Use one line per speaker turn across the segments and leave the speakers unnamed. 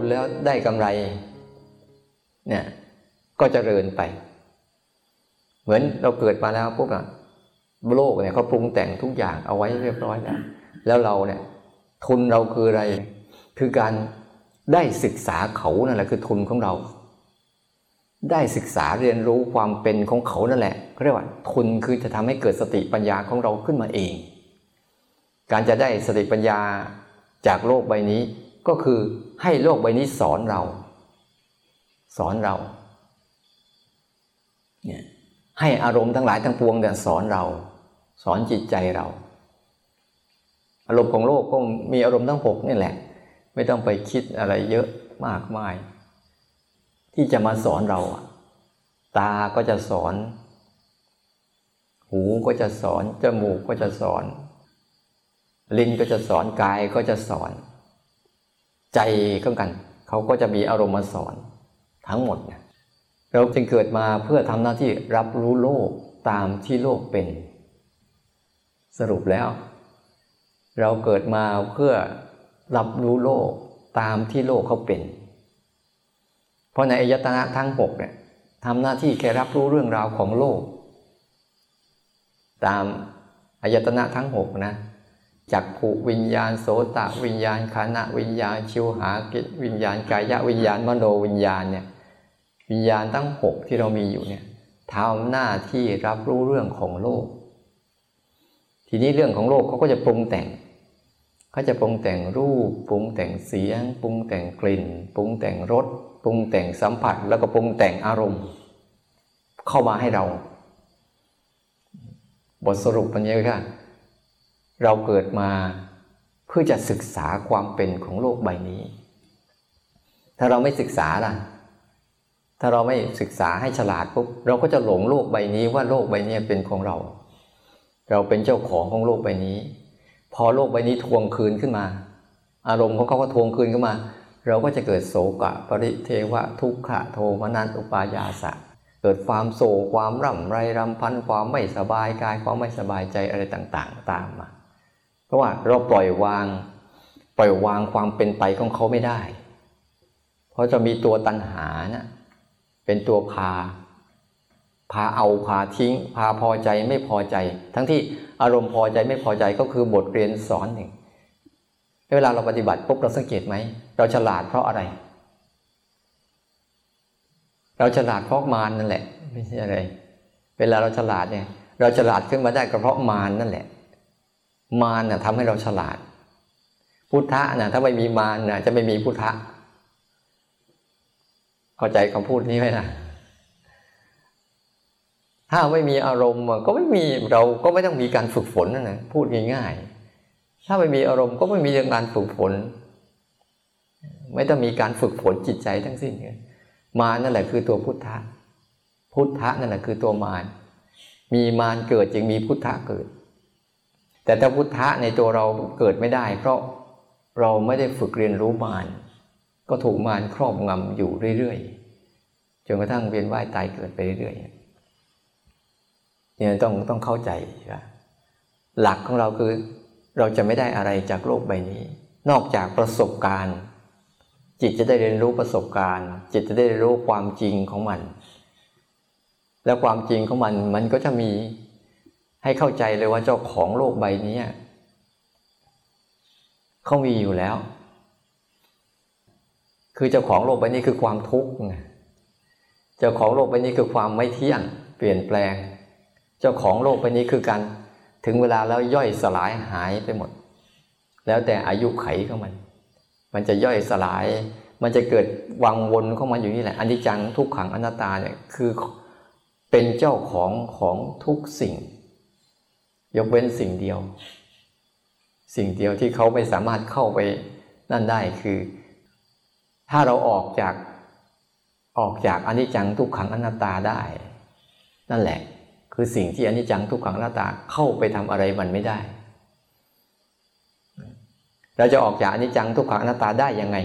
ทุนแล้วได้กำไร เนี่ย ก็จเจริญไป เหมือนเราเกิดมาแล้วพวกอะโลกเนี่ยเขาปรุงแต่งทุกอย่างเอาไว้เรียบร้อยแล้วแล้วเราเนี่ย ทุนเราคืออะไร คือการได้ศึกษาเขานั่นแหละคือทุนของเรา ได้ศึกษาเรียนรู้ความเป็นของเขานั่นแหละเรียกว่า ทุนคือจะทำให้เกิดสติปัญญาของเราขึ้นมาเอง การจะได้สติปัญญาจากโลกใบนี้ ก็คือให้โลกใบนี้สอนเรา สอนเราเนี่ยให้อารมณ์ทั้งหลายทั้งปวงเนี่ยสอนเรา สอนจิตใจเรา อารมณ์ของโลกก็มีอารมณ์ทั้งหกนี่แหละ ไม่ต้องไปคิดอะไรเยอะมากมาย ที่จะมาสอนเรา ตาก็จะสอน หูก็จะสอน จมูกก็จะสอน ลิ้นก็จะสอน กายก็จะสอน ใจก็กัน เขาก็จะมีอารมณ์มาสอนทั้งหมดเนี่ยเราจึงเกิดมาเพื่อทำหน้าที่รับรู้โลกตามที่โลกเป็น สรุปแล้ว เราเกิดมาเพื่อรับรู้โลกตามที่โลกเขาเป็น เพราะในอายตนะทั้งหกเนี่ยทำหน้าที่แค่รับรู้เรื่องราวของโลก ตามอายตนะทั้งหกนะ จักขุวิญญาณโสตะวิญญาณคานะวิญญาณชิวหากิวิญญาณกายะวิญญาณมโนวิญญาณเนี่ยวิญญาณตั้งหกที่เรามีอยู่เนี่ยทำหน้าที่รับรู้เรื่องของโลก ทีนี้เรื่องของโลกเขาก็จะปรุงแต่งเขาจะปรุงแต่งรูป ปรุงแต่งเสียง ปรุงแต่งกลิ่น ปรุงแต่งรสปรุงแต่งสัมผัสแล้วก็ปรุงแต่งอารมณ์ เข้ามาให้เรา บทสรุปมันเยอะค่ะ เราเกิดมาเพื่อจะศึกษาความเป็นของโลกใบนี้ ถ้าเราไม่ศึกษาล่ะ ถ้าเราไม่ศึกษาให้ฉลาดปุ๊บเราก็จะหลงโลกใบนี้ว่าโลกใบนี้เป็นของเรา เราเป็นเจ้าของของโลกใบนี้ พอโลกใบนี้ทวงคืนขึ้นมา อารมณ์ของเขาก็ทวงคืนขึ้นมา เราก็จะเกิดโศกะ ปริเทวะทุกขะโทมนันอุปายาสะเกิดความโศกความร่ำไรรำพันความไม่สบายกายความไม่สบายใจอะไรต่างๆ ตามมา เพราะว่าเราปล่อยวาง ปล่อยวางความเป็นไปของเขาไม่ได้ เพราะจะมีตัวตัณหานะเป็นตัวพา พาเอาพาทิ้ง พาพอใจไม่พอใจ ทั้งที่อารมณ์พอใจไม่พอใจก็คือบทเรียนสอนหนึ่งเวลาเราปฏิบัติปุ๊บเราสังเกตไหมเราฉลาดเพราะอะไร เราฉลาดเพราะมารนนั่นแหละ ไม่ใช่อะไร เวลาเราฉลาดเนี่ย เราฉลาดขึ้นมาได้ก็เพราะมารนนั่นแหละ มารน่ะทำให้เราฉลาด พุทธะน่ะถ้าไม่มีมารน่ะจะไม่มีพุทธะ เข้าใจคำพูดนี้ไหมนะถ้าไม่มีอารมณ์ก็ไม่มีเราก็ไม่ต้องมีการฝึกฝนนั่นนะพูดง่ายๆ ถ้าไม่มีอารมณ์ก็ไม่มีเรื่องการฝึกฝน ไม่ต้องมีการฝึกฝนจิตใจทั้งสิ้นมานั่นแหละคือตัวพุทธะ พุทธะนั่นแหละคือตัวมารมีมารเกิดจึงมีพุทธะเกิด แต่ถ้าพุทธะในตัวเราเกิดไม่ได้ เพราะเราไม่ได้ฝึกเรียนรู้มารก็ถูกมารครอบงำอยู่เรื่อยๆจนกระทั่งเวียนว่ายตายเกิดไปเรื่อยๆเนี่ยต้องต้องเข้าใจว่าหลักของเราคือเราจะไม่ได้อะไรจากโลกใบนี้ นอกจากประสบการณ์ จิตจะได้เรียนรู้ประสบการณ์ จิตจะได้รู้ความจริงของมัน แล้วความจริงของมันมันก็จะมี ให้เข้าใจเลยว่าเจ้าของโลกใบนี้เขามีอยู่แล้ว คือเจ้าของโลกใบนี้คือความทุกข์เจ้าของโลกใบนี้คือความไม่เที่ยง เปลี่ยนแปลง เจ้าของโลกใบนี้คือการถึงเวลาแล้วย่อยสลายหายไปหมด แล้วแต่อายุไขของมัน มันจะย่อยสลาย มันจะเกิดวังวนข้ามาอยู่นี่แหละอนิจจังทุกขังอนัตตาเนี่ยคือเป็นเจ้าของของทุกสิ่ง ยกเว้นสิ่งเดียว สิ่งเดียวที่เขาไม่สามารถเข้าไปนั่นได้คือ ถ้าเราออกจากออกจากอนิจจังทุกขังอนัตตาได้ นั่นแหละ คือสิ่งที่อนิจจังทุกขังอนัตตาเข้าไปทำอะไรมันไม่ได้ เราจะออกจากอนิจจังทุกขังอนัตตาได้ยังไง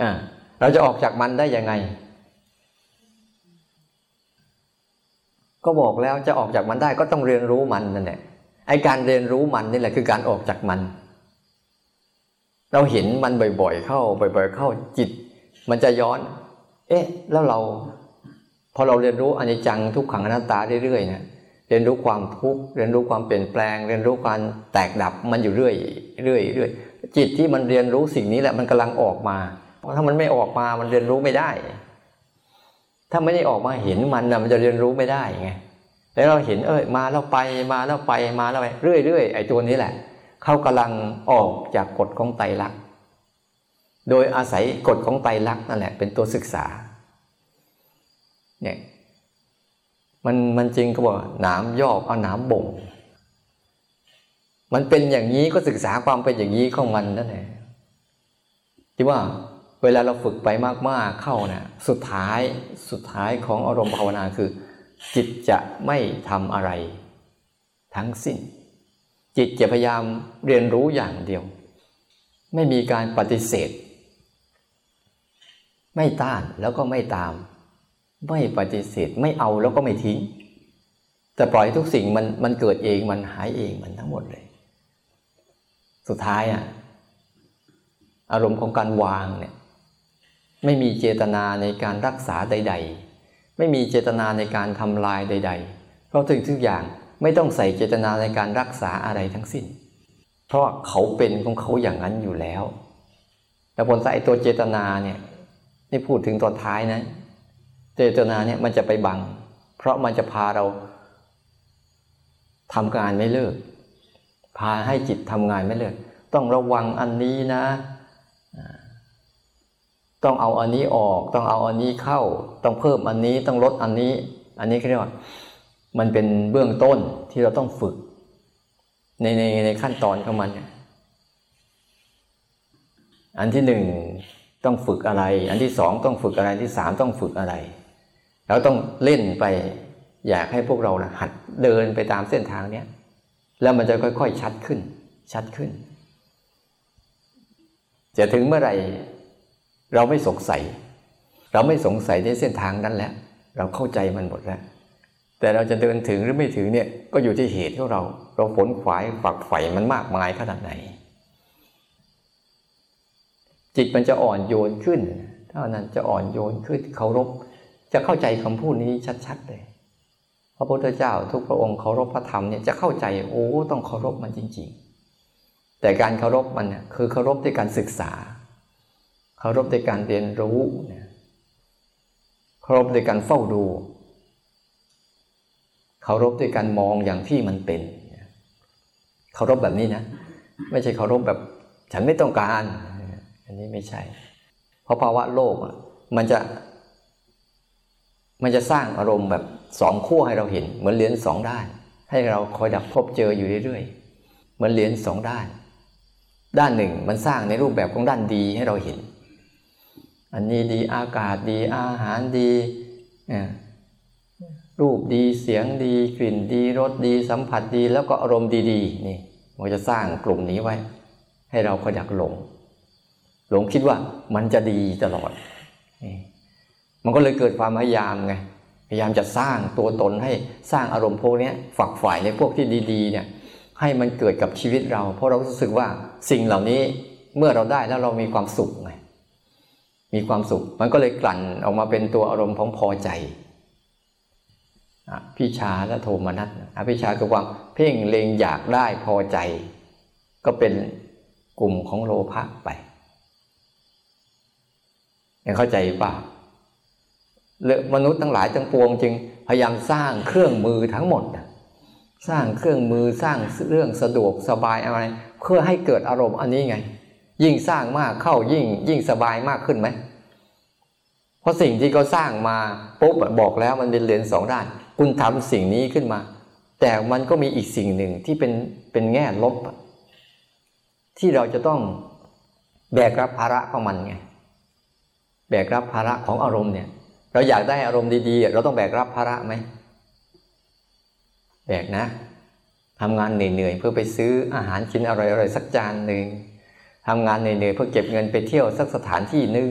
อ่าเราจะออกจากมันได้ยังไง ก็บอกแล้วจะออกจากมันได้ก็ต้องเรียนรู้มันนั่นแหละไอการเรียนรู้มันนี่แหละคือการออกจากมัน เราเห็นมันบ่อย ๆ เข้าบ่อย ๆ เข้าจิต มันจะย้อน เอ๊ะ แล้วเรา พอเราเรียนรู้อนิจจังทุกขังอนัตตาเรื่อยๆเนี่ยเรียนรู้ความทุกข์เรียนรู้ความเปลี่ยนแปลง เรียนรู้การแตกดับมันอยู่เรื่อยเรื่อยเรื่อยจิตที่มันเรียนรู้สิ่งนี้แหละมันกำลังออกมา ถ้ามันไม่ออกมามันเรียนรู้ไม่ได้ ถ้าไม่ได้ออกมาเห็นมันนะมันจะเรียนรู้ไม่ได้ไงแล้วเราเห็นเอ้ยมาแล้วไปมาแล้วไปมาแล้วไปเรื่อยเรื่อยไอ้ตัวนี้แหละเขากำลังออกจากกฎของไตรลักษณ์โดยอาศัยกฎของไตรลักษณ์นั่นแหละเป็นตัวศึกษาเนี่ยมันมันจริงก็บอกหนามยอกเอาหนามบ่ง มันเป็นอย่างนี้ก็ศึกษาความเป็นอย่างนี้ของมันนั่นแหละที่ว่า เวลาเราฝึกไปมากๆเข้าเนะ่ยสุดท้ายสุดท้ายของอารมณ์ภาวนาคือ จิตจะไม่ทำอะไร ทั้งสิ้น จิตจะพยายามเรียนรู้อย่างเดียว ไม่มีการปฏิเสธ ไม่ต้านแล้วก็ไม่ตาม ไม่ปฏิเสธไม่เอาแล้วก็ไม่ทิ้ง แต่ปล่อยทุกสิ่งมันมันเกิดเองมันหายเองมันทั้งหมดเลย สุดท้ายอะอารมณ์ของการวางเนี่ย ไม่มีเจตนาในการรักษาใด ๆ ไม่มีเจตนาในการทำลายใด ๆ เพราะถึงทุกอย่างไม่ต้องใส่เจตนาในการรักษาอะไรทั้งสิ้น เพราะเขาเป็นของเขาอย่างนั้นอยู่แล้วแต่ผลใส่ตัวเจตนาเนี่ยนี่พูดถึงตอนท้ายนะ เจตนาเนี่ยมันจะไปบัง เพราะมันจะพาเราทำงานไม่เลิก พาให้จิตทำงานไม่เลิก ต้องระวังอันนี้นะ ต้องเอาอันนี้ออก ต้องเอาอันนี้เข้า ต้องเพิ่มอันนี้ต้องลดอันนี้ อันนี้เรียกว่า มันเป็นเบื้องต้นที่เราต้องฝึก ในในในขั้นตอนของมัน อันที่หนึ่งต้องฝึกอะไร อันที่สองต้องฝึกอะไรที่สามต้องฝึกอะไรเราต้องเล่นไป อยากให้พวกเรานะหัดเดินไปตามเส้นทางเนี้ย แล้วมันจะค่อยๆชัดขึ้น ชัดขึ้น จะถึงเมื่อไหร่ เราไม่สงสัย เราไม่สงสัยในเส้นทางนั้นแล้ว เราเข้าใจมันหมดแล้ว แต่เราจะเดินถึงหรือไม่ถึงเนี่ยก็อยู่ที่เหตุของเรา เราฝนขวายฝักใฝ่มันมากมายขนาดไหน จิตมันจะอ่อนโยนขึ้นเท่านั้นจะอ่อนโยนขึ้นเคารพ จะเข้าใจคำพูดนี้ชัดๆเลยพระพุทธเจ้าทุกพระองค์เคารพพระธรรมเนี่ยจะเข้าใจโอ้ต้องเคารพมันจริง ๆ แต่การเคารพมันเนี่ยคือเคารพด้วยการศึกษา เคารพด้วยการเรียนรู้เนี่ยเคารพด้วยการเฝ้าดูเคารพด้วยการมองอย่างที่มันเป็นเคารพแบบนี้นะ ไม่ใช่เคารพแบบฉันไม่ต้องการ อันนี้ไม่ใช่ เพราะภาวะโลกมันจะ มันจะสร้างอารมณ์แบบสองขั้วให้เราเห็น เหมือนเหรียญสองด้าน ให้เราคอยดักพบเจออยู่เรื่อยๆเหมือนเหรียญสองด้าน ด้านหนึ่งมันสร้างในรูปแบบของด้านดีให้เราเห็น อันนี้ดีอากาศดีอาหารดีรูปดีเสียงดีกลิ่นดีรสดีสัมผัสดีแล้วก็อารมณ์ดีๆนี่มันจะสร้างกลุ่มนี้ไว้ ให้เราคอยดักหลง หลงคิดว่ามันจะดีตลอดนี่มันก็เลยเกิดความพยายามไงพยายามจะสร้างตัวตนให้สร้างอารมณ์พวกนี้ฝักฝ่ายในพวกที่ดีๆเนี่ยให้มันเกิดกับชีวิตเรา เพราะเรารู้สึกว่าสิ่งเหล่านี้เมื่อเราได้แล้วเรามีความสุข มีความสุข มันก็เลยกลั่นออกมาเป็นตัวอารมณ์ของพอใจพิชาและโทมนัสอภิชาคือความเพ่งเลงอยากได้พอใจ ก็เป็นกลุ่มของโลภะไปยังเข้าใจป่ะมนุษย์ทั้งหลายทั้งปวงจึงพยายามสร้างเครื่องมือทั้งหมด สร้างเครื่องมือสร้างเรื่องสะดวกสบายอะไร เพื่อให้เกิดอารมณ์อันนี้ไง ยิ่งสร้างมากเข้ายิ่ง ยิ่งสบายมากขึ้นไหมเพราะสิ่งที่เขาสร้างมาปุ๊บบอกแล้วมันเป็นเหรียญสองด้าน คุณทำสิ่งนี้ขึ้นมา แต่มันก็มีอีกสิ่งหนึ่งที่เป็นเป็นแง่ลบ ที่เราจะต้องแบกรับภาระของมันไงแบกรับภาระของอารมณ์เนี่ย เราอยากได้อารมณ์ดีๆ เราต้องแบกรับภาระไหมแบกนะทำงานเหนื่อยๆเพื่อไปซื้ออาหารกินอร่อยๆสักจานหนึ่ง ทำงานเหนื่อยๆเพื่อเก็บเงินไปเที่ยวสักสถานที่หนึ่ง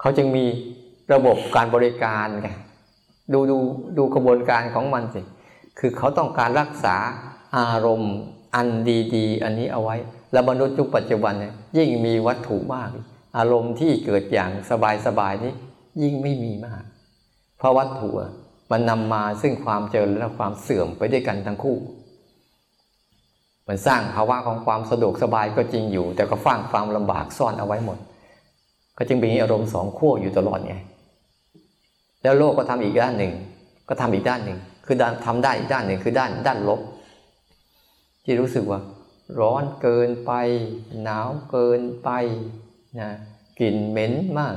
เขาจึงมีระบบการบริการไงดูดูดูกระบวนการของมันสิ คือเขาต้องการรักษาอารมณ์อันดีๆ อันนี้เอาไว้ แล้วมนุษย์ยุคปัจจุบันเนี่ยยิ่งมีวัตถุมาก อารมณ์ที่เกิดอย่างสบายๆนี้ยิ่งไม่มีมาก เพราะวัตถุมันนำมาซึ่งความเจริญและความเสื่อมไปด้วยกันทั้งคู่ มันสร้างภาวะของความสะดวกสบายก็จริงอยู่ แต่ก็ฟังความลำบากซ่อนเอาไว้หมด ก็จึงมีอารมณ์สองขั้วอยู่ตลอดไงแล้วโลกก็ทำอีกด้านหนึ่ง ก็ทำอีกด้านหนึ่ง คือด้านทำได้อีกด้านหนึ่งคือด้านด้านลบ ที่รู้สึกว่า ร้อนเกินไป หนาวเกินไปนะกลิ่นเหม็นมาก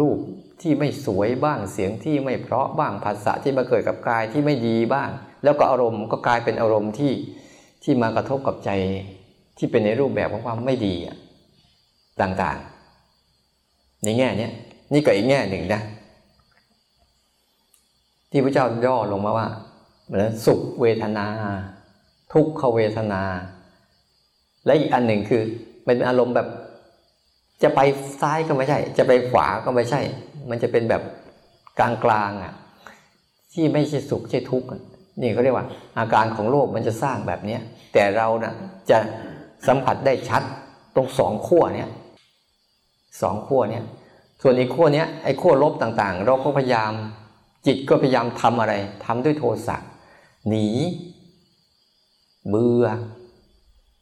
รูปที่ไม่สวยบ้างเสียงที่ไม่เพราะบ้างภาษาที่มาเกิดกับกายที่ไม่ดีบ้าง แล้วก็อารมณ์ก็กลายเป็นอารมณ์ที่ ที่มากระทบกับใจที่เป็นในรูปแบบของความไม่ดีต่างๆ ในแง่นี้นี่ก็อีกแง่หนึ่งนะ ที่พระเจ้าย่อลงมาว่า เหมือนสุขเวทนา ทุกขเวทนา และอีกอันหนึ่งคือเป็นอารมณ์แบบจะไปซ้ายก็ไม่ใช่ จะไปขวาก็ไม่ใช่ มันจะเป็นแบบกลางๆอะ ที่ไม่ใช่สุขใช่ทุกข์ นี่เขาเรียกว่า อาการของโลกมันจะสร้างแบบเนี้ยแต่เรานะ่ะจะสัมผัสได้ชัดตรงสองขั้วเนี้ยสองขั้วเนี้ยส่วนอีกขั้วเนี้ยไอ้ขั้วลบต่างๆ เราก็พยายามจิตก็พยายามทำอะไรทำด้วยโทสะหนี เบื่อ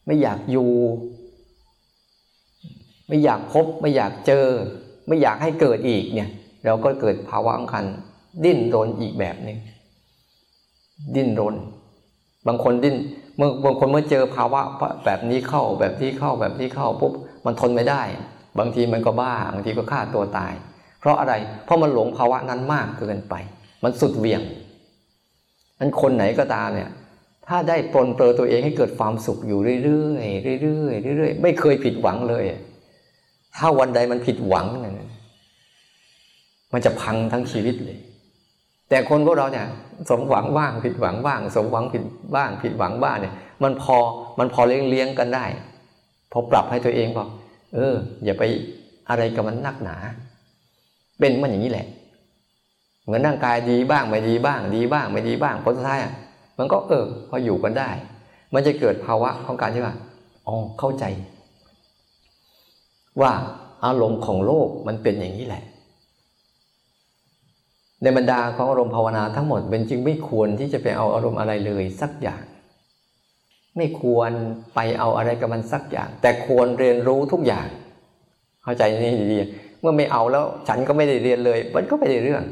ไม่อยากอยู่ ไม่อยากพบ ไม่อยากเจอ ไม่อยากให้เกิดอีกเนี่ย เราก็เกิดภาวะอังคันดิ้นรนอีกแบบหนึ่ง ดิ้นรน บางคนดิ้นเมื่อบางคนเมื่อเจอภาวะแบบนี้เข้าแบบที่เข้าแบบที่เข้าปุ๊บมันทนไม่ได้ บางทีมันก็บ้าบางทีก็ฆ่าตัวตาย เพราะอะไรเพราะมันหลงภาวะนั้นมากเกินไป มันสุดเวียงนั้นคนไหนก็ตามเนี่ย ถ้าได้ปลนเปลือตัวเองให้เกิดความสุขอยู่เรื่อยๆเรื่อยๆเรื่อยๆไม่เคยผิดหวังเลย ถ้าวันใดมันผิดหวังเนี่ยมันจะพังทั้งชีวิตเลย แต่คนพวกเราเนี่ย สมหวังบ้างผิดหวังบ้าง สมหวังผิดบ้าง ผิดหวังบ้างเนี่ย มันพอมันพอเลี้ยงเลี้ยงกันได้ พอปรับให้ตัวเองบอกเออ อย่าไปอะไรกับมันนักหนา เป็นมันอย่างนี้แหละ เหมือนร่างกายดีบ้างไม่ดีบ้าง ดีบ้างไม่ดีบ้างผลสุดท้ายอะมันก็เออ พออยู่กันได้ มันจะเกิดภาวะของการที่ว่าอ๋อเข้าใจ ว่าอารมณ์ของโลกมันเป็นอย่างนี้แหละ ในบรรดาของอารมณ์ภาวนาทั้งหมดเป็นจึงไม่ควรที่จะไปเอาอารมณ์อะไรเลยสักอย่าง ไม่ควรไปเอาอะไรกับมันสักอย่าง แต่ควรเรียนรู้ทุกอย่าง เข้าใจนี่ดีเมื่อไม่เอาแล้วฉันก็ไม่ได้เรียนเลย มันก็ไม่ได้เรื่อง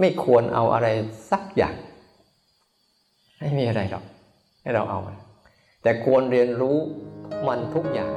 ไม่ควรเอาอะไรสักอย่างไม่มีอะไรหรอกให้เราเอาแต่ควรเรียนรู้มันทุกอย่าง